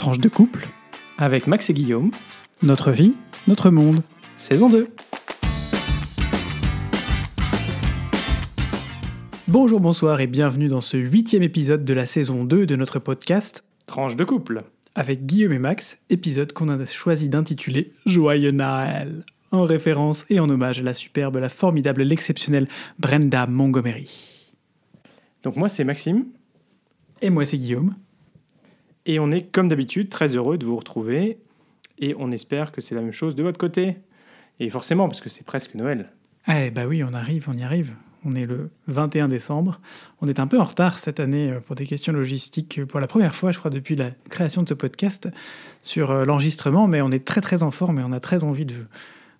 Tranche de couple, avec Max et Guillaume, notre vie, notre monde. saison 2. Bonjour, bonsoir et bienvenue dans ce huitième épisode de la saison 2 de notre podcast Tranche de couple. avec Guillaume et Max, épisode qu'on a choisi d'intituler Joyeux Noël, en référence et en hommage à la superbe, la formidable, l'exceptionnelle Brenda Montgomery. Donc moi c'est Maxime, Et moi c'est Guillaume. Et on est comme d'habitude très heureux de vous retrouver, et on espère que c'est la même chose de votre côté. Et forcément, parce que c'est presque Noël. Eh bah oui, on arrive, on y arrive. On est le 21 décembre. On est un peu en retard cette année euh, pour des questions logistiques, euh, pour la première fois, je crois, depuis la création de ce podcast, sur euh, l'enregistrement, mais on est très très en forme et on a très envie de,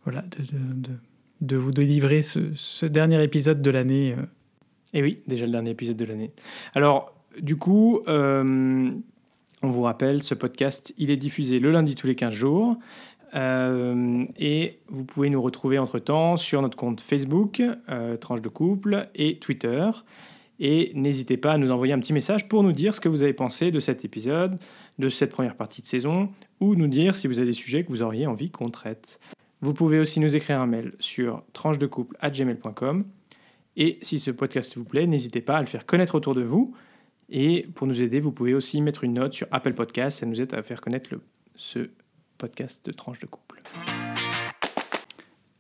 voilà, de, de- de- de vous délivrer ce, ce dernier épisode de l'année. Et oui, déjà le dernier épisode de l'année. Alors, du coup, euh, on vous rappelle, ce podcast, il est diffusé le lundi tous les 15 jours. Euh, et vous pouvez nous retrouver entre-temps sur notre compte Facebook, euh, Tranche de Couple, et Twitter. Et n'hésitez pas à nous envoyer un petit message pour nous dire ce que vous avez pensé de cet épisode, de cette première partie de saison, ou nous dire si vous avez des sujets que vous auriez envie qu'on traite. Vous pouvez aussi nous écrire un mail sur tranchedecouple.gmail.com. Et si ce podcast vous plaît, n'hésitez pas à le faire connaître autour de vous. Et pour nous aider, vous pouvez aussi mettre une note sur Apple Podcast. Ça nous aide à faire connaître ce podcast de tranche de couple.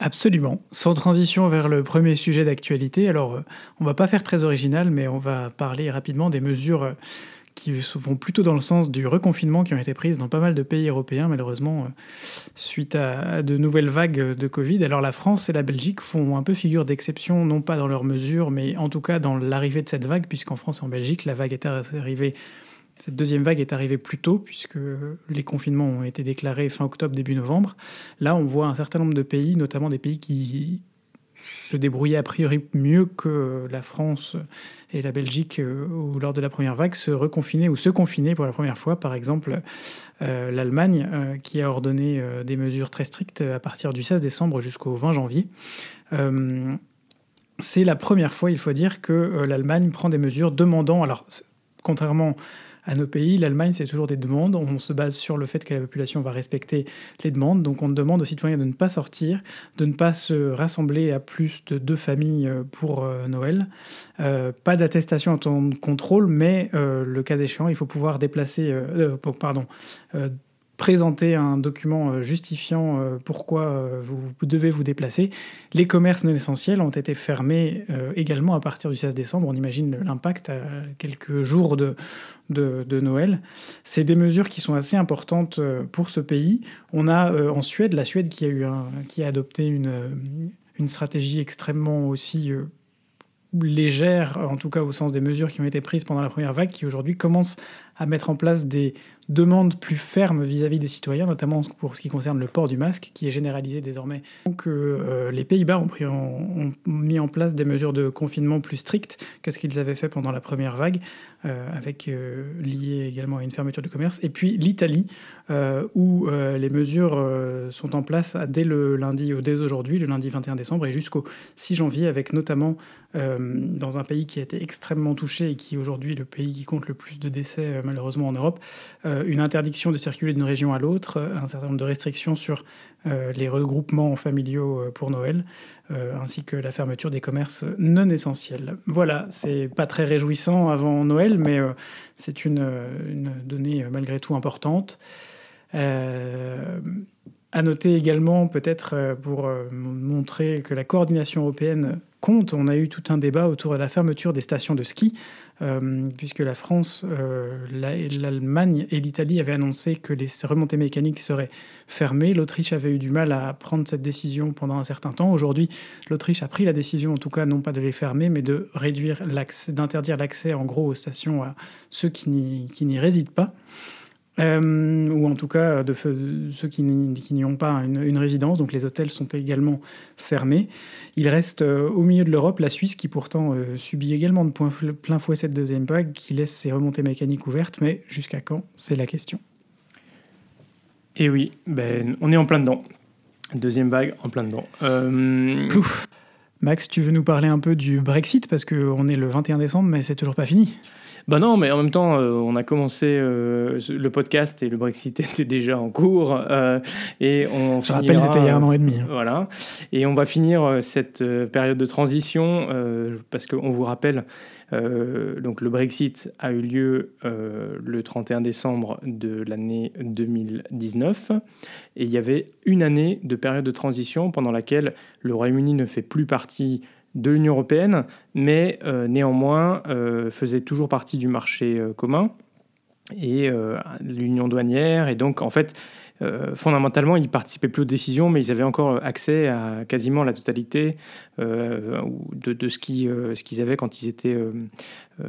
Absolument. Sans transition vers le premier sujet d'actualité, alors euh, on va pas faire très original, mais on va parler rapidement des mesures euh, qui vont plutôt dans le sens du reconfinement qui ont été prises dans pas mal de pays européens, malheureusement, euh, suite à, à de nouvelles vagues de Covid. Alors la France et la Belgique font un peu figure d'exception, non pas dans leurs mesures, mais en tout cas dans l'arrivée de cette vague, puisqu'en France et en Belgique, la vague est arrivée cette deuxième vague est arrivée plus tôt, puisque les confinements ont été déclarés fin octobre, début novembre. Là, on voit un certain nombre de pays, notamment des pays qui se débrouillaient a priori mieux que la France et la Belgique euh, ou lors de la première vague, se reconfiner ou se confiner pour la première fois. Par exemple, euh, l'Allemagne, euh, qui a ordonné euh, des mesures très strictes à partir du 16 décembre jusqu'au 20 janvier. Euh, c'est la première fois, il faut dire, que euh, l'Allemagne prend des mesures demandant, alors contrairement à nos pays, l'Allemagne, c'est toujours des demandes. On se base sur le fait que la population va respecter les demandes. Donc on demande aux citoyens de ne pas sortir, de ne pas se rassembler à plus de deux familles euh, pour euh, Noël. Euh, pas d'attestation en temps de contrôle, mais le cas échéant, il faut pouvoir déplacer, pardon, présenter un document euh, justifiant euh, pourquoi euh, vous, devez vous déplacer. Les commerces non essentiels ont été fermés également à partir du 16 décembre. On imagine l'impact à quelques jours de, de, Noël. C'est des mesures qui sont assez importantes pour ce pays. On a en Suède, la Suède qui a, eu qui a adopté une, une stratégie extrêmement aussi légère, en tout cas au sens des mesures qui ont été prises pendant la première vague, qui aujourd'hui commence à mettre en place des demandes plus fermes vis-à-vis des citoyens, notamment pour ce qui concerne le port du masque, qui est généralisé désormais. Donc euh, les Pays-Bas ont, mis en place des mesures de confinement plus strictes que ce qu'ils avaient fait pendant la première vague, euh, avec euh, également à une fermeture du commerce. Et puis l'Italie, euh, où euh, les mesures euh, sont en place dès le lundi, ou dès aujourd'hui, le lundi 21 décembre, et jusqu'au 6 janvier, avec notamment dans un pays qui a été extrêmement touché et qui est aujourd'hui le pays qui compte le plus de décès malheureusement en Europe, une interdiction de circuler d'une région à l'autre, un certain nombre de restrictions sur les regroupements familiaux pour Noël, ainsi que la fermeture des commerces non essentiels. Voilà, c'est pas très réjouissant avant Noël, mais c'est une, donnée malgré tout importante. Euh, à noter également, peut-être euh, pour euh, montrer que la coordination européenne compte, on a eu tout un débat autour de la fermeture des stations de ski, puisque la France, la- l'Allemagne et l'Italie avaient annoncé que les remontées mécaniques seraient fermées. L'Autriche avait eu du mal à prendre cette décision pendant un certain temps. Aujourd'hui, l'Autriche a pris la décision, en tout cas, non pas de les fermer, mais de réduire l'accès, d'interdire l'accès, en gros, aux stations à ceux qui n'y résident pas. Euh, ou en tout cas de ceux qui n'y ont pas une, une résidence, donc les hôtels sont également fermés. Il reste euh, au milieu de l'Europe la Suisse qui pourtant euh, subit également de point- plein fouet cette deuxième vague, qui laisse ses remontées mécaniques ouvertes, mais jusqu'à quand? C'est la question. Et oui, ben, on est en plein dedans. Deuxième vague, en plein dedans. Euh, Plouf Max, tu veux nous parler un peu du Brexit? Parce qu'on est le 21 décembre, mais c'est toujours pas fini. Ben non, mais en même temps, euh, on a commencé euh, le podcast et le Brexit était déjà en cours. Euh, et on Je rappelle, c'était il y a un an et demi. hein. Voilà. Et on va finir cette période de transition parce qu'on vous rappelle, donc le Brexit a eu lieu le 31 décembre de l'année 2019 et il y avait une année de période de transition pendant laquelle le Royaume-Uni ne fait plus partie de l'Union européenne, mais euh, néanmoins euh, faisait toujours partie du marché euh, commun et euh, l'union douanière. Et donc, en fait, fondamentalement, ils participaient plus aux décisions, mais ils avaient encore accès à quasiment la totalité de, ce qui, ce qu'ils avaient quand ils étaient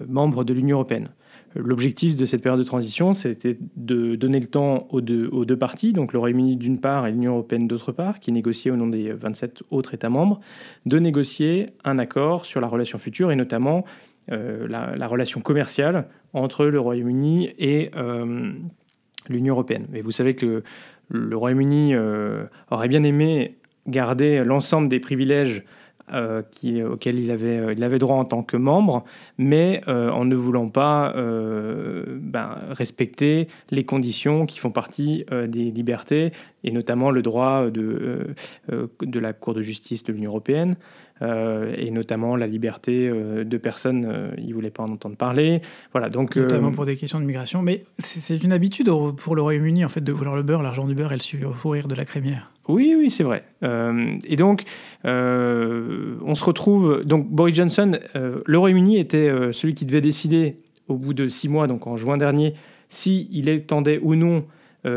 membres de l'Union européenne. L'objectif de cette période de transition, c'était de donner le temps aux deux, parties, donc le Royaume-Uni d'une part et l'Union européenne d'autre part, qui négociaient au nom des 27 autres États membres, de négocier un accord sur la relation future et notamment euh, la, la relation commerciale entre le Royaume-Uni et euh, l'Union européenne. Mais vous savez que le, le Royaume-Uni euh, aurait bien aimé garder l'ensemble des privilèges euh, avait, euh, il avait droit en tant que membre, mais euh, en ne voulant pas euh, ben, respecter les conditions qui font partie des libertés, et notamment le droit de, de la Cour de justice de l'Union européenne, et notamment la liberté de personnes, il ne voulait pas en entendre parler. Voilà, donc, Notamment pour des questions de migration. Mais c'est une habitude pour le Royaume-Uni en fait de vouloir le beurre, l'argent du beurre et le sourire de la crémière. Oui, oui, c'est vrai. Euh, et donc, euh, on se retrouve. Donc, Boris Johnson, euh, le Royaume-Uni était celui qui devait décider au bout de six mois, donc en juin dernier, s'il étendait ou non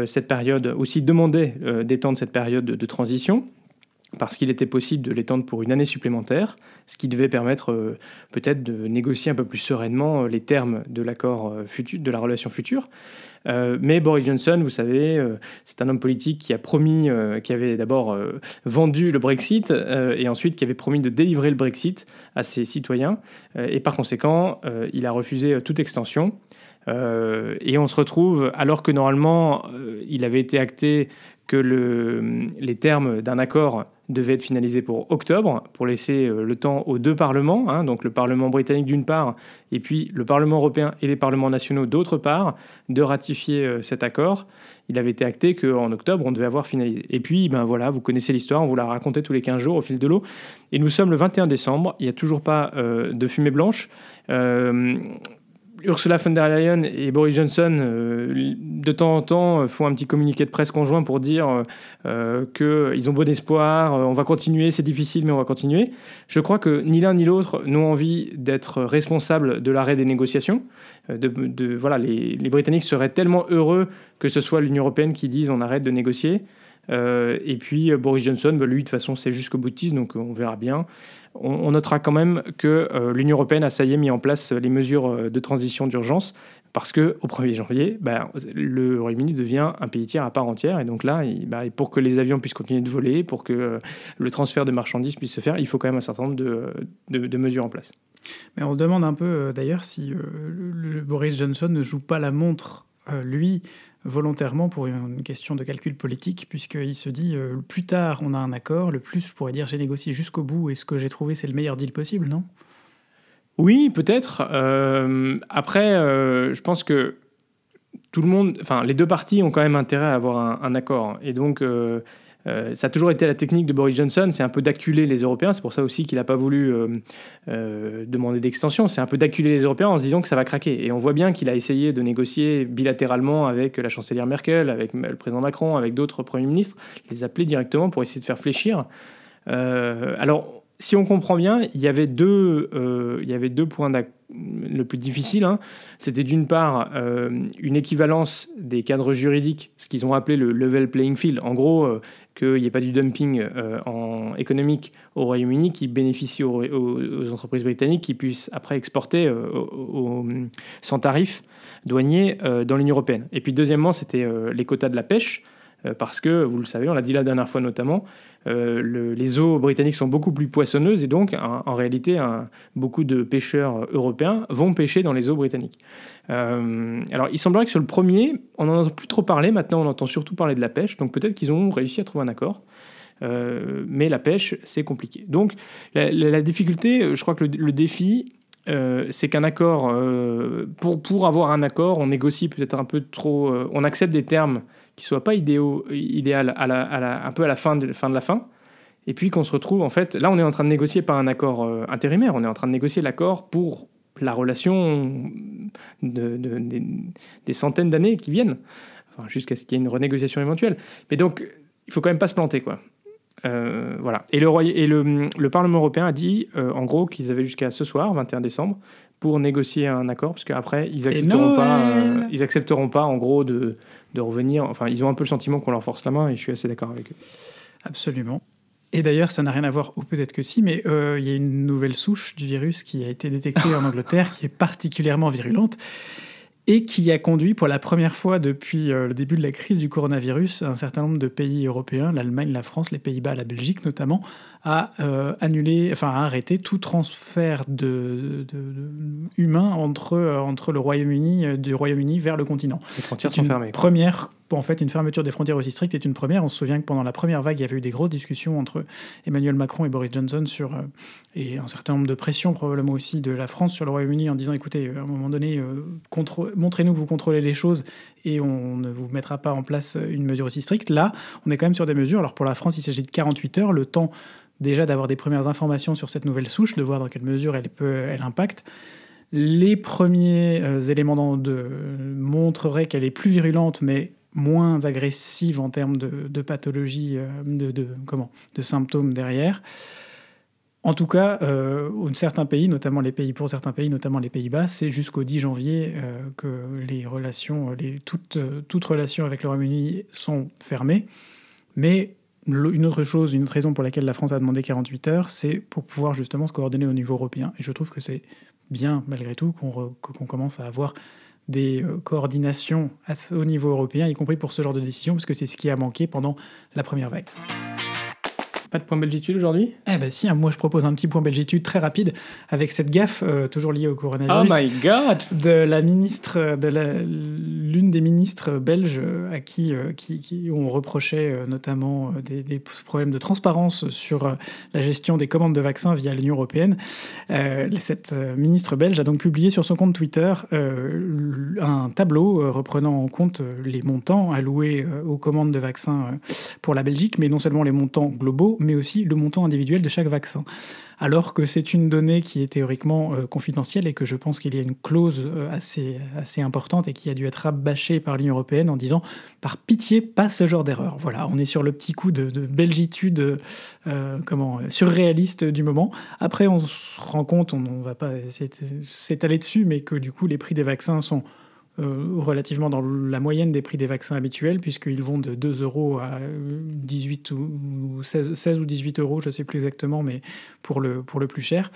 cette période, ou s'il demandait d'étendre cette période de, transition, parce qu'il était possible de l'étendre pour une année supplémentaire, ce qui devait permettre peut-être de négocier un peu plus sereinement les termes de l'accord futur, de la relation future. Euh, mais Boris Johnson, vous savez, euh, c'est un homme politique qui a promis, euh, qui avait d'abord vendu le Brexit et ensuite qui avait promis de délivrer le Brexit à ses citoyens. Et par conséquent, il a refusé toute extension. Et on se retrouve, alors que normalement, il avait été acté que le, les termes d'un accord devaient être finalisés pour octobre, pour laisser euh, le temps aux deux parlements, hein, donc le Parlement britannique d'une part, et puis le Parlement européen et les parlements nationaux d'autre part, de ratifier euh, cet accord. Il avait été acté qu'en octobre, on devait avoir finalisé. Et puis, ben voilà, vous connaissez l'histoire, on vous l'a raconté tous les 15 jours au fil de l'eau. Et nous sommes le 21 décembre, il n'y a toujours pas euh, de fumée blanche. Ursula von der Leyen et Boris Johnson, euh, de temps en temps, euh, font un petit communiqué de presse conjoint pour dire euh, qu'ils ont bon espoir, euh, on va continuer, c'est difficile, mais on va continuer. Je crois que ni l'un ni l'autre n'ont envie d'être responsables de l'arrêt des négociations. Euh, de, voilà, les Britanniques seraient tellement heureux que ce soit l'Union européenne qui dise on arrête de négocier. Euh, et puis euh, Boris Johnson, bah, lui, de toute façon, c'est jusqu'au boutiste, donc euh, on verra bien. On, notera quand même que l'Union européenne a, ça y est, mis en place les mesures de transition d'urgence, parce que au 1er janvier, bah, le Royaume-Uni devient un pays tiers à part entière. Et donc là, bah, pour que les avions puissent continuer de voler, pour que le transfert de marchandises puisse se faire, il faut quand même un certain nombre de, mesures en place. Mais on se demande un peu d'ailleurs si Boris Johnson ne joue pas la montre, lui, volontairement pour une question de calcul politique, puisqu'il se dit euh, plus tard on a un accord, le plus je pourrais dire j'ai négocié jusqu'au bout et ce que j'ai trouvé c'est le meilleur deal possible, non? Oui, peut-être. Euh, après, euh, je pense que tout le monde, enfin, les deux parties ont quand même intérêt à avoir un, un accord. Et donc, euh, ça a toujours été la technique de Boris Johnson, c'est un peu d'acculer les Européens. C'est pour ça aussi qu'il n'a pas voulu euh, euh, demander d'extension. C'est un peu d'acculer les Européens en se disant que ça va craquer. Et on voit bien qu'il a essayé de négocier bilatéralement avec la chancelière Merkel, avec le président Macron, avec d'autres premiers ministres, les appeler directement pour essayer de faire fléchir. Alors, si on comprend bien, il y avait deux, euh, points le plus difficile. hein. C'était d'une part euh, une équivalence des cadres juridiques, ce qu'ils ont appelé le level playing field. En gros, euh, qu'il n'y ait pas du dumping en économique au Royaume-Uni qui bénéficie aux, entreprises britanniques qui puissent après exporter sans tarif douanier dans l'Union européenne. Et puis deuxièmement, c'était les quotas de la pêche. Euh, Parce que, vous le savez, on l'a dit la dernière fois notamment, euh, le- les eaux britanniques sont beaucoup plus poissonneuses et donc, en, réalité, beaucoup de pêcheurs européens vont pêcher dans les eaux britanniques. Euh, alors, il semblerait que sur le premier, on n'en entend plus trop parler. Maintenant, on entend surtout parler de la pêche. Donc, peut-être qu'ils ont réussi à trouver un accord. Mais la pêche, c'est compliqué. Donc, la, difficulté, je crois que le, défi, c'est qu'un accord, pour, pour avoir un accord, on négocie peut-être un peu trop, on accepte des termes qui soient pas idéaux, idéal à la, à la, un peu à la fin de, fin de la fin, et puis qu'on se retrouve, en fait, là on est en train de négocier pas un accord intérimaire, on est en train de négocier l'accord pour la relation de, de, des, des centaines d'années qui viennent, enfin, jusqu'à ce qu'il y ait une renégociation éventuelle. Mais donc, il faut quand même pas se planter, quoi. Euh, voilà. Et, le, et le, le, Parlement européen a dit, euh, en gros, qu'ils avaient jusqu'à ce soir, 21 décembre, pour négocier un accord, parce qu'après, ils accepteront pas, euh, ils accepteront pas, en gros, de, de, revenir. Enfin, ils ont un peu le sentiment qu'on leur force la main, et je suis assez d'accord avec eux. Absolument. Et d'ailleurs, ça n'a rien à voir, ou peut-être que si, mais il y a une nouvelle souche du virus qui a été détectée en Angleterre, qui est particulièrement virulente et qui a conduit pour la première fois depuis euh, le début de la crise du coronavirus un certain nombre de pays européens, l'Allemagne, la France, les Pays-Bas, la Belgique notamment, à euh, annuler, enfin à arrêter tout transfert de, humain entre, euh, entre le Royaume-Uni du Royaume-Uni vers le continent. Les frontières sont fermées. Première en fait, une fermeture des frontières aussi stricte est une première. On se souvient que pendant la première vague, il y avait eu des grosses discussions entre Emmanuel Macron et Boris Johnson sur, euh, et un certain nombre de pressions probablement aussi de la France sur le Royaume-Uni en disant écoutez, à un moment donné, euh, montrez-nous que vous contrôlez les choses et on ne vous mettra pas en place une mesure aussi stricte. Là, on est quand même sur des mesures. Alors pour la France, il s'agit de 48 heures, le temps déjà d'avoir des premières informations sur cette nouvelle souche, de voir dans quelle mesure elle, impacte. Les premiers euh, éléments montreraient qu'elle est plus virulente, mais moins agressive en termes de, pathologie, euh, de, comment, de symptômes derrière. En tout cas, euh, certains pays, notamment les pays, pour certains pays, notamment les Pays-Bas, c'est jusqu'au 10 janvier euh, que les relations, les, toutes, toutes relations avec le Royaume-Uni sont fermées. Mais une autre chose, une autre raison pour laquelle la France a demandé 48 heures, c'est pour pouvoir justement se coordonner au niveau européen. Et je trouve que c'est bien, malgré tout, qu'on commence à avoir des euh, coordinations au niveau européen, y compris pour ce genre de décision, parce que c'est ce qui a manqué pendant la première vague. Pas de point belgitude aujourd'hui? Eh ben si, hein, moi je propose un petit point belgitude très rapide avec cette gaffe euh, toujours liée au coronavirus. Oh my god De la ministre, de l'une des ministres belges euh, à qui, euh, qui, qui on reprochait notamment des, des, problèmes de transparence sur la gestion des commandes de vaccins via l'Union européenne. cette ministre belge a donc publié sur son compte Twitter un tableau reprenant en compte les montants alloués aux commandes de vaccins pour la Belgique, mais non seulement les montants globaux, mais aussi le montant individuel de chaque vaccin. Alors que c'est une donnée qui est théoriquement euh, confidentielle et que je pense qu'il y a une clause euh, assez, assez importante et qui a dû être rabâchée par l'Union européenne en disant par pitié, pas ce genre d'erreur. Voilà, on est sur le petit coup de, belgitude euh, comment, surréaliste du moment. Après, on se rend compte, on ne va pas s'étaler dessus, mais que du coup, les prix des vaccins sont relativement dans la moyenne des prix des vaccins habituels, puisqu'ils vont de 2 euros à 18 ou 16, ou 18 euros, je ne sais plus exactement, mais pour le, pour le plus cher.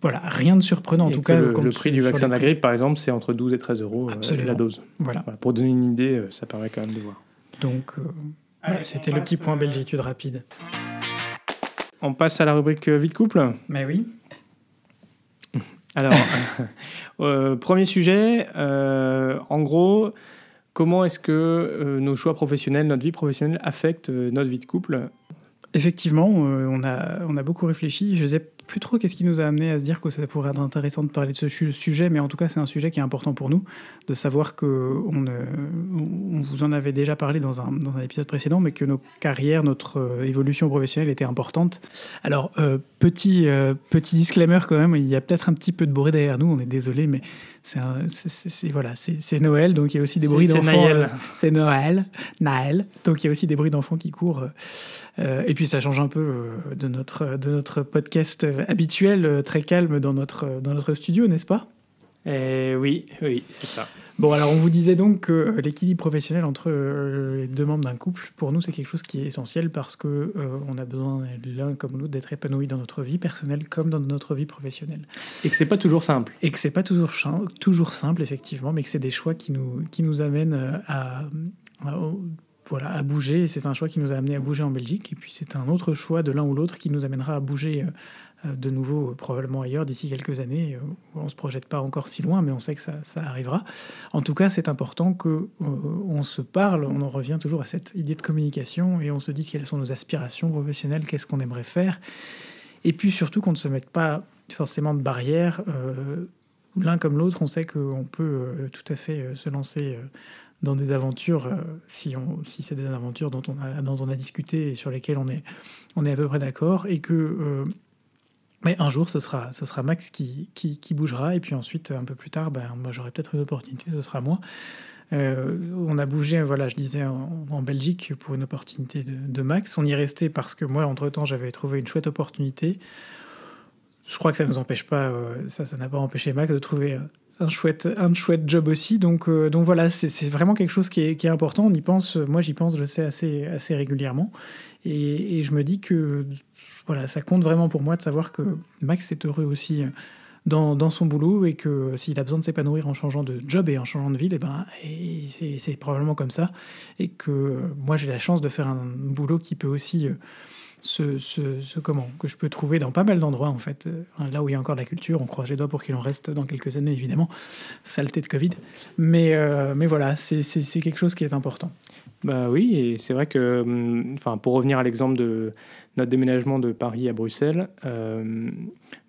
Voilà, rien de surprenant en tout cas. Le, prix du vaccin de la grippe, par exemple, c'est entre 12 et 13 euros euh, la dose. Voilà. Pour donner une idée, euh, ça permet quand même de voir. Donc, c'était le petit point belgitude rapide. On passe à la rubrique vite couple Mais oui. Alors, euh, premier sujet, euh, en gros, comment est-ce que euh, nos choix professionnels, notre vie professionnelle affectent notre vie de couple? Effectivement, on, a, beaucoup réfléchi. Sais plus trop qu'est-ce qui nous a amené à se dire que ça pourrait être intéressant de parler de ce sujet, mais en tout cas, c'est un sujet qui est important pour nous, de savoir que on, on vous en avait déjà parlé dans un, dans un, épisode précédent, mais que nos carrières, notre euh, évolution professionnelle était importante. Alors, euh, petit, euh, petit disclaimer quand même, il y a peut-être un petit peu de bruit derrière nous, on est désolé, mais c'est voilà, c'est Noël, donc il y a aussi des bruits d'enfants. C'est Noël, Naël, donc il y a aussi des bruits d'enfants qui courent. et puis ça change un peu de notre, de notre podcast habituel, très calme dans notre, dans notre studio, n'est-ce pas? Eh Oui, oui, c'est ça. Bon, alors on vous disait donc que l'équilibre professionnel entre euh, les deux membres d'un couple, pour nous, c'est quelque chose qui est essentiel parce que euh, on a besoin l'un comme l'autre d'être épanoui dans notre vie personnelle comme dans notre vie professionnelle. Et que c'est pas toujours simple. Et que c'est pas toujours, toujours simple, effectivement, mais que c'est des choix qui nous, qui nous amènent euh, à, à voilà, à bouger. C'est un choix qui nous a amené à bouger en Belgique. Et puis c'est un autre choix de l'un ou l'autre qui nous amènera à bouger euh, de nouveau euh, probablement ailleurs d'ici quelques années. Euh, on ne se projette pas encore si loin, mais on sait que ça, arrivera. En tout cas, c'est important qu'on on se parle, on en revient toujours à cette idée de communication et on se dit quelles sont nos aspirations professionnelles, qu'est-ce qu'on aimerait faire. Et puis surtout qu'on ne se mette pas forcément de barrière. L'un comme l'autre, on sait qu'on peut tout à fait se lancer dans des aventures, si, si c'est des aventures dont on, a, dont on a discuté et sur lesquelles on est, on est à peu près d'accord, et que mais un jour, ce sera, ce sera Max qui, qui, bougera, et puis ensuite, un peu plus tard, ben, moi j'aurai peut-être une opportunité, ce sera moi. Euh, on a bougé, voilà, je disais, en, Belgique pour une opportunité de, Max. On y est resté parce que moi, entre-temps, j'avais trouvé une chouette opportunité. Je crois que ça ne nous empêche pas, euh, ça, ça n'a pas empêché Max de trouver un chouette, un chouette job aussi. Donc, euh, donc voilà, c'est vraiment quelque chose qui est, qui est, important. On y pense, moi j'y pense, je le sais, assez, assez régulièrement. Et, et, je me dis que voilà, ça compte vraiment pour moi de savoir que Max est heureux aussi dans, dans son boulot et que s'il a besoin de s'épanouir en changeant de job et en changeant de ville, et eh ben, c'est probablement comme ça. Et que moi j'ai la chance de faire un boulot qui peut aussi ce, ce, comment que je peux trouver dans pas mal d'endroits en fait. Euh, là où il y a encore de la culture, on croise les doigts pour qu'il en reste dans quelques années évidemment. Saleté de Covid, mais euh, mais voilà, c'est quelque chose qui est important. Bah oui, et c'est vrai que, hum, enfin, pour revenir à l'exemple de notre déménagement de Paris à Bruxelles, euh,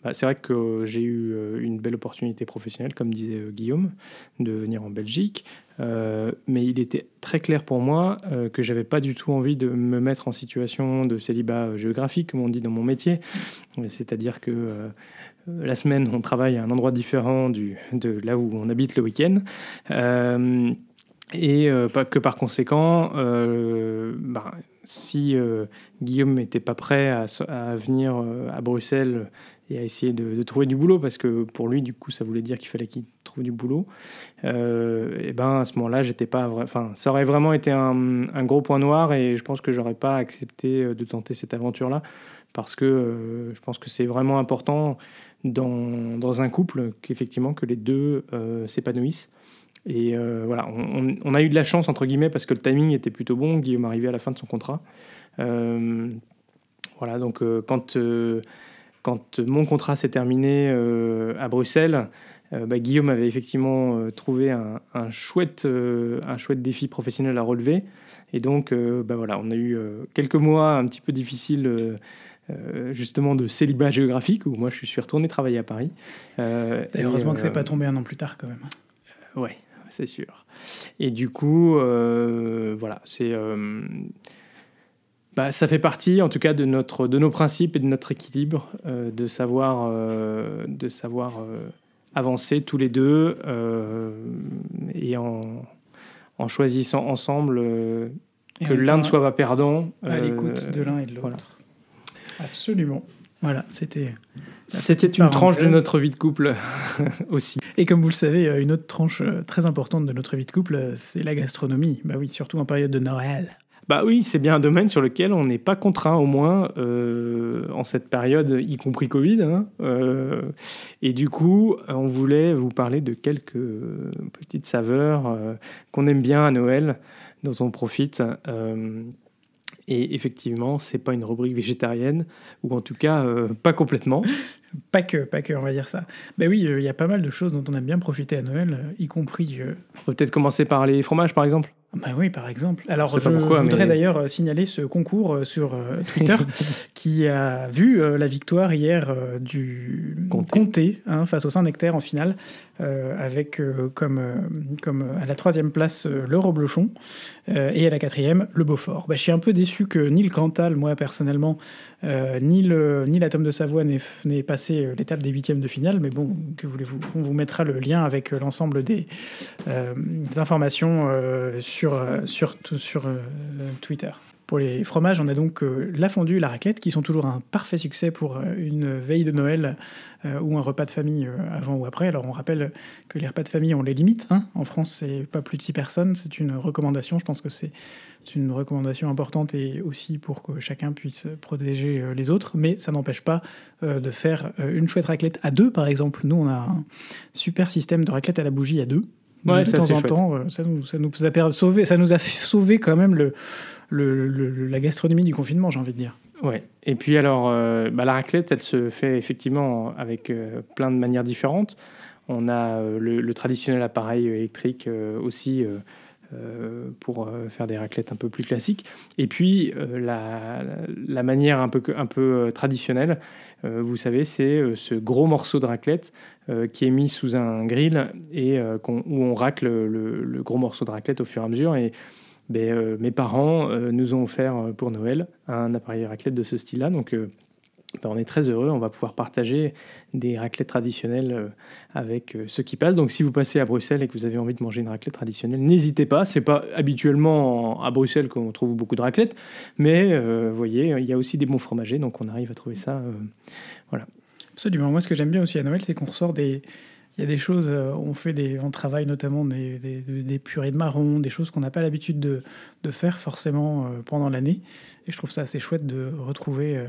bah, c'est vrai que j'ai eu euh, une belle opportunité professionnelle, comme disait euh, Guillaume, de venir en Belgique. mais il était très clair pour moi que j'avais pas du tout envie de me mettre en situation de célibat géographique, comme on dit dans mon métier. C'est-à-dire que la semaine, on travaille à un endroit différent de là où on habite le week-end. Et euh, que par conséquent, euh, bah, si euh, Guillaume n'était pas prêt à, venir à Bruxelles et à essayer de, trouver du boulot, parce que pour lui, du coup, ça voulait dire qu'il fallait qu'il trouve du boulot, et ben à ce moment-là, j'étais pas, enfin, ça aurait vraiment été un, un, gros point noir, et je pense que j'aurais pas accepté de tenter cette aventure-là, parce que je pense que c'est vraiment important dans, dans un couple qu'effectivement que les deux s'épanouissent. Et euh, voilà, on, a eu de la chance, entre guillemets, parce que le timing était plutôt bon. Guillaume arrivait à la fin de son contrat. Euh, voilà, donc euh, quand, quand mon contrat s'est terminé à Bruxelles, bah, Guillaume avait effectivement trouvé un, chouette, un chouette défi professionnel à relever. Et donc, bah, voilà, on a eu quelques mois un petit peu difficiles. justement de célibat géographique où moi je suis retourné travailler à Paris. heureusement que c'est pas tombé un an plus tard quand même. ouais, c'est sûr. Et du coup, euh, voilà, c'est. Euh, bah, ça fait partie, en tout cas, de, notre, de nos principes et de notre équilibre, euh, de savoir, de savoir avancer tous les deux et en, en, choisissant ensemble que l'un ne soit pas perdant. À l'écoute de l'un et de l'autre. Absolument. Voilà, c'était. C'était une tranche de notre vie de couple aussi. Et comme vous le savez, euh, une autre tranche euh, très importante de notre vie de couple, euh, c'est la gastronomie. Bah oui, surtout en période de Noël. Bah oui, c'est bien un domaine sur lequel on n'est pas contraint, au moins en cette période, y compris Covid. Hein, et du coup, on voulait vous parler de quelques petites saveurs qu'on aime bien à Noël, dont on profite. Et effectivement, c'est pas une rubrique végétarienne, ou en tout cas pas complètement. Pas que, pas que, on va dire ça. Ben oui, euh, il y a pas mal de choses dont on a bien profité à Noël, euh, y compris. Euh, on peut peut-être commencer par les fromages, par exemple. Ben oui, par exemple. Alors, je, voudrais d'ailleurs signaler ce concours sur Twitter qui a vu la victoire hier du Comté, hein, face au Saint-Nectaire en finale. Euh, avec euh, comme, euh, à la troisième place le Roblochon et à la quatrième le Beaufort. Bah, je suis un peu déçu que ni le Cantal, moi personnellement, ni, le, ni la Tome de Savoie n'ait passé l'étape des huitièmes de finale, mais bon, que voulez-vous? On vous mettra le lien avec l'ensemble des, informations sur, sur, sur Twitter. Pour les fromages, on a donc euh, la fondue et la raclette qui sont toujours un parfait succès pour euh, une veille de Noël euh, ou un repas de famille avant ou après. Alors on rappelle que les repas de famille, on les limite. Hein. En France, c'est pas plus de 6 personnes. C'est une recommandation. Je pense que c'est une recommandation importante et aussi pour que chacun puisse protéger les autres. Mais ça n'empêche pas de faire une chouette raclette à deux, par exemple. Nous, on a un super système de raclette à la bougie à deux. Ouais, de temps en temps, ça nous, ça nous, a sauvé, ça nous a sauvé quand même le, la gastronomie du confinement, j'ai envie de dire. Ouais. Et puis alors, euh, bah, la raclette, elle se fait effectivement avec euh, plein de manières différentes. On a euh, le, traditionnel appareil électrique aussi pour faire des raclettes un peu plus classiques. Et puis la, manière un peu, un peu traditionnelle, vous savez, c'est ce gros morceau de raclette qui est mis sous un grill et où on racle le, le, gros morceau de raclette au fur et à mesure. Et ben, mes parents nous ont offert pour Noël un appareil raclette de ce style-là. Donc ben, on est très heureux, on va pouvoir partager des raclettes traditionnelles euh, avec euh, ceux qui passent. Donc si vous passez à Bruxelles et que vous avez envie de manger une raclette traditionnelle, n'hésitez pas. C'est pas habituellement à Bruxelles qu'on trouve beaucoup de raclettes, mais euh, vous voyez, il y a aussi des bons fromagers, donc on arrive à trouver ça. voilà. Absolument. Moi, ce que j'aime bien aussi à Noël, c'est qu'on ressort des, il y a des choses, on fait des, on travaille notamment des, purées de marron, des choses qu'on n'a pas l'habitude de, de, faire forcément pendant l'année. Et je trouve ça assez chouette de retrouver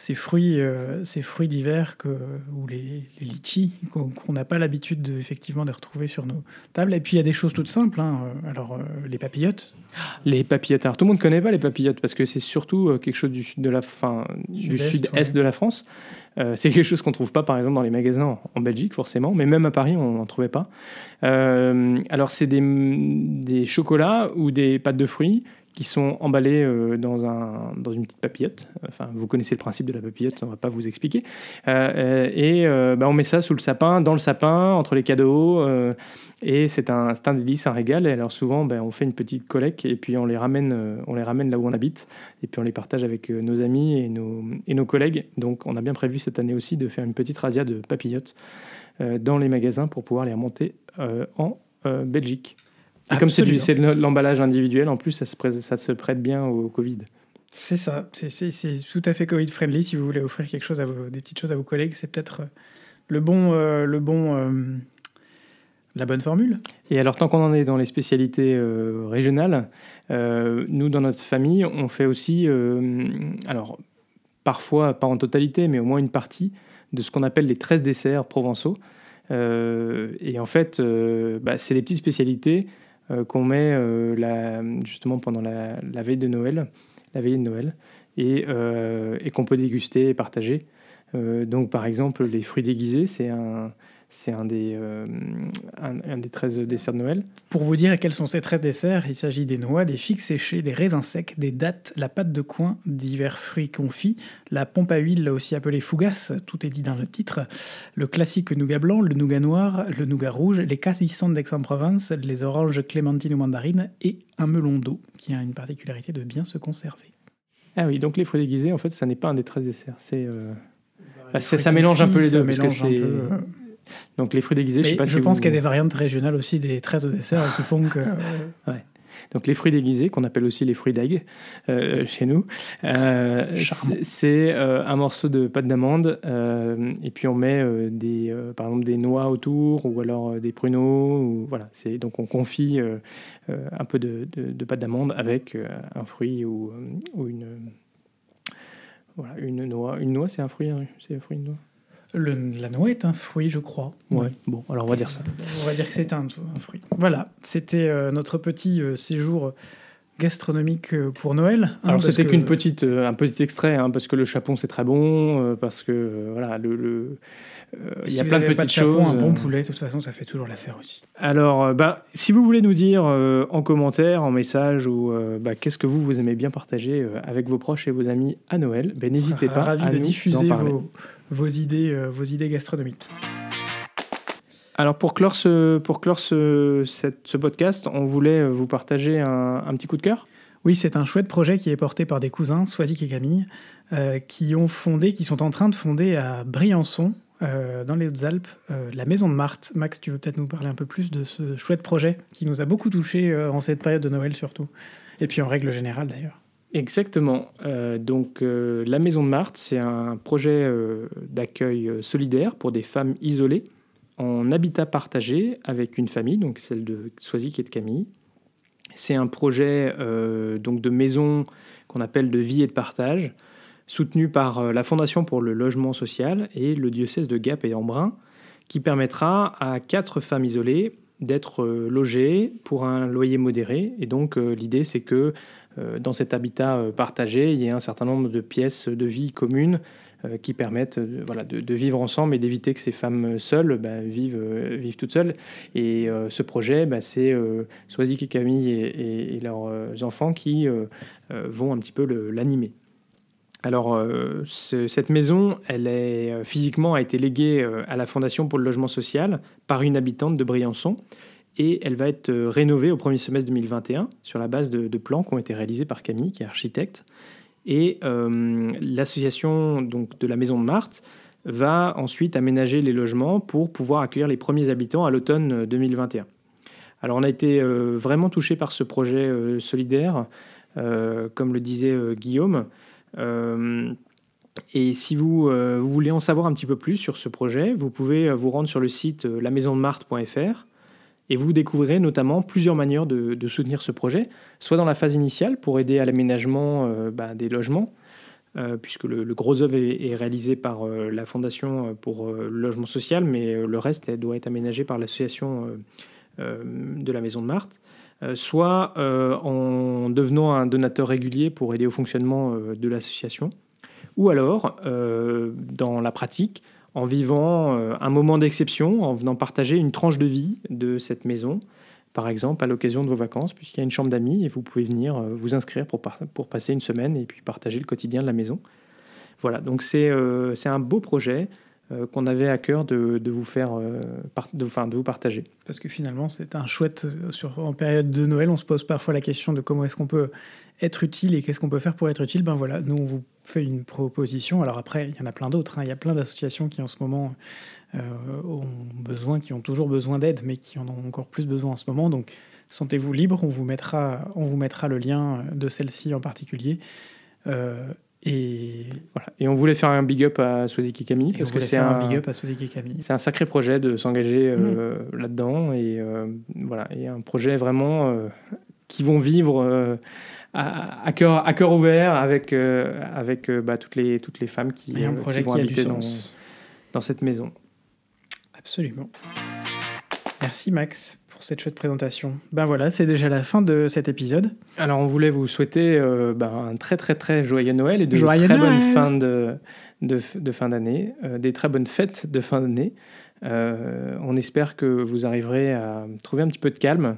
ces fruits, euh, ces fruits d'hiver que, ou les, les litchis qu'on n'a pas l'habitude de, effectivement de retrouver sur nos tables. Et puis il y a des choses toutes simples. Hein. Alors euh, les papillotes. Les papillotes. Alors tout le monde ne connaît pas les papillotes parce que c'est surtout euh, quelque chose du sud de la fin, du sud-est de la France. c'est quelque chose qu'on trouve pas par exemple dans les magasins en, Belgique forcément, mais même à Paris on n'en trouvait pas. alors c'est des, des chocolats ou des pâtes de fruits qui sont emballés euh, dans, un, dans une petite papillote. Enfin, vous connaissez le principe de la papillote, on ne va pas vous expliquer. Euh, euh, et bah, on met ça sous le sapin, dans le sapin, entre les cadeaux. et c'est un, un délice, un régal. Alors souvent, ben, on fait une petite collecte et puis on les, ramène, on les ramène là où on habite. Et puis on les partage avec nos amis et nos, et nos collègues. Donc on a bien prévu cette année aussi de faire une petite razzia de papillotes dans les magasins pour pouvoir les remonter en Belgique. Et comme c'est de l'emballage individuel, en plus, ça se, prête, ça se prête bien au Covid. C'est ça, c'est tout à fait Covid-friendly. Si vous voulez offrir quelque chose à vos, des petites choses à vos collègues, c'est peut-être euh, le bon, euh, le bon, euh, la bonne formule. Et alors, tant qu'on en est dans les spécialités régionales, nous, dans notre famille, on fait aussi, alors, parfois, pas en totalité, mais au moins une partie, de ce qu'on appelle les 13 desserts provençaux. et en fait, bah, c'est les petites spécialités qu'on met euh, justement pendant la, veille de Noël, la veille de Noël, et, euh, et qu'on peut déguster et partager. donc par exemple, les fruits déguisés, c'est un, c'est un des, euh, un, des 13 desserts de Noël. Pour vous dire quels sont ces 13 desserts, il s'agit des noix, des figues séchées, des raisins secs, des dattes, la pâte de coin, divers fruits confits, la pompe à huile, aussi appelée fougasse, tout est dit dans le titre, le classique nougat blanc, le nougat noir, le nougat rouge, les cassissons d'Aix-en-Provence, les oranges clémentines ou mandarines et un melon d'eau qui a une particularité de bien se conserver. Ah oui, donc les fruits déguisés, en fait, ça n'est pas un des 13 desserts. C'est, euh, bah, ça mélange un peu les deux. Parce que c'est... Euh, donc les fruits déguisés, je sais pas je pense qu'il y a des variantes régionales aussi des 13 de dessert qui font que. ouais. Donc les fruits déguisés, qu'on appelle aussi les fruits d'aigle euh, chez nous, euh, c'est euh, un morceau de pâte d'amande et puis on met des, par exemple des noix autour ou alors des pruneaux. Ou, voilà, c'est donc on confie un peu de, de, pâte d'amande avec un fruit ou, ou une voilà une noix. Une noix, c'est un fruit, hein, c'est un fruit une noix? La noix est un fruit, je crois. Ouais. Bon, alors on va dire ça. On va dire que c'est un, fruit. Voilà, c'était euh, notre petit euh, séjour gastronomique euh, pour Noël. Hein, alors c'était qu'une petite, un petit extrait, hein, parce que le chapon c'est très bon, parce que voilà, le, il y a plein de petites choses. un bon poulet, de toute façon, ça fait toujours l'affaire aussi. Alors, bah, si vous voulez nous dire en commentaire, en message, ou bah, qu'est-ce que vous, vous aimez bien partager avec vos proches et vos amis à Noël, ben, n'hésitez pas à de nous diffuser vos, vos idées, euh, vos idées gastronomiques. Alors pour clore ce, pour clore ce, ce podcast, on voulait vous partager un, petit coup de cœur. Oui, c'est un chouette projet qui est porté par des cousins, Soisic et Camille, euh, qui ont fondé, qui sont en train de fonder à Briançon, euh, dans les Hautes-Alpes, la Maison de Marthe. Max, tu veux peut-être nous parler un peu plus de ce chouette projet qui nous a beaucoup touchés en cette période de Noël surtout, et puis en règle générale d'ailleurs. Exactement. Euh, donc, euh, la Maison de Marthe, c'est un projet euh, d'accueil solidaire pour des femmes isolées en habitat partagé avec une famille, donc celle de Soisic et de Camille. C'est un projet donc de maison qu'on appelle de vie et de partage, soutenu par la Fondation pour le logement social et le diocèse de Gap et Embrun, qui permettra à quatre femmes isolées d'être logées pour un loyer modéré. Et donc, l'idée, c'est que dans cet habitat euh, partagé, il y a un certain nombre de pièces de vie communes qui permettent voilà, de, vivre ensemble et d'éviter que ces femmes seules bah, vivent, vivent toutes seules. Et ce projet, bah, c'est Swazik et Camille et, leurs enfants qui vont un petit peu l'animer. Alors, euh, cette maison, elle est euh, physiquement a été léguée euh, à la Fondation pour le logement social par une habitante de Briançon et elle va être rénovée au premier semestre 2021 sur la base de, plans qui ont été réalisés par Camille, qui est architecte. Et l'association donc de la maison de Marthe va ensuite aménager les logements pour pouvoir accueillir les premiers habitants à l'automne 2021. Alors, on a été vraiment touché par ce projet solidaire, comme le disait Guillaume. Euh, et si vous, euh, voulez en savoir un petit peu plus sur ce projet, vous pouvez euh, vous rendre sur le site lamaisondemarte.fr et vous découvrirez notamment plusieurs manières de, soutenir ce projet, soit dans la phase initiale pour aider à l'aménagement bah, des logements, puisque le, gros œuvre est, réalisé par la Fondation pour le logement social, mais le reste doit être aménagé par l'association de la Maison de Marthe. Euh, soit euh, en devenant un donateur régulier pour aider au fonctionnement euh, de l'association, ou alors, dans la pratique, en vivant un moment d'exception, en venant partager une tranche de vie de cette maison, par exemple à l'occasion de vos vacances, puisqu'il y a une chambre d'amis et vous pouvez venir vous inscrire pour, pour passer une semaine et puis partager le quotidien de la maison. Voilà, donc c'est un beau projet. Euh, qu'on avait à cœur de, vous faire, euh, de, de vous partager. Parce que finalement, c'est un chouette. Euh, sur, en période de Noël, on se pose parfois la question de comment est-ce qu'on peut être utile et qu'est-ce qu'on peut faire pour être utile? Ben voilà, nous, on vous fait une proposition. Alors après, il y en a plein d'autres. Hein. Il y a plein d'associations qui, en ce moment, ont besoin, qui ont toujours besoin d'aide, mais qui en ont encore plus besoin en ce moment. Donc, sentez-vous libre. On vous mettra, on vous mettra le lien de celle-ci en particulier. Et, voilà. et on voulait faire un big up à Swaziki Camille parce que c'est un, big up à. C'est un sacré projet de s'engager euh, mm. là-dedans et euh, voilà et un projet vraiment euh, qui vont vivre à, à, cœur à cœur ouvert avec avec bah, toutes les toutes les femmes qui, un projet vont habiter dans, dans cette maison. Absolument. Merci Max cette chouette présentation. Ben voilà, c'est déjà la fin de cet épisode. Alors on voulait vous souhaiter euh, ben, un très très très joyeux Noël et de très bonnes fins de, de, fin d'année, euh, des très bonnes fêtes de fin d'année. Euh, on espère que vous arriverez à trouver un petit peu de calme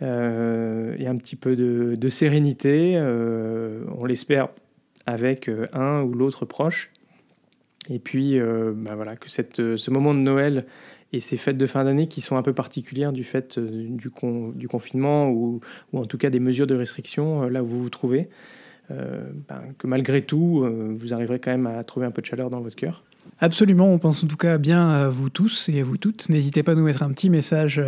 et un petit peu de, sérénité. on l'espère avec un ou l'autre proche. Et puis, ben voilà, que cette, ce moment de Noël et ces fêtes de fin d'année qui sont un peu particulières du fait euh, du, confinement ou, ou, en tout cas des mesures de restriction euh, là où vous vous trouvez, euh, ben, que malgré tout, vous arriverez quand même à trouver un peu de chaleur dans votre cœur. Absolument, on pense en tout cas bien à vous tous et à vous toutes. N'hésitez pas à nous mettre un petit message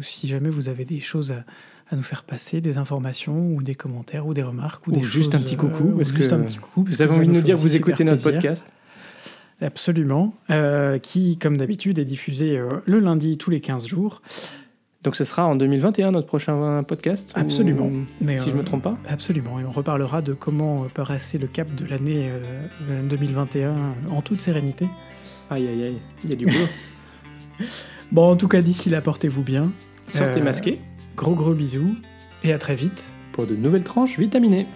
si jamais vous avez des choses à, nous faire passer, des informations ou des commentaires ou des remarques ou, des juste un petit coucou. parce juste un petit coucou. Vous avez envie de nous dire que vous écoutez notre podcast? Absolument, euh, qui, comme d'habitude, est diffusé euh, le lundi tous les 15 jours. Donc ce sera en 2021 notre prochain podcast Absolument. Mais, si je ne me trompe pas Absolument. Et on reparlera de comment passer le cap de l'année 2021 euh, en toute sérénité. Aïe, aïe, aïe. Il y a du boulot. bon, en tout cas, d'ici là, portez-vous bien. Sortez masqué. Gros, gros bisous. Et à très vite. Pour de nouvelles tranches vitaminées.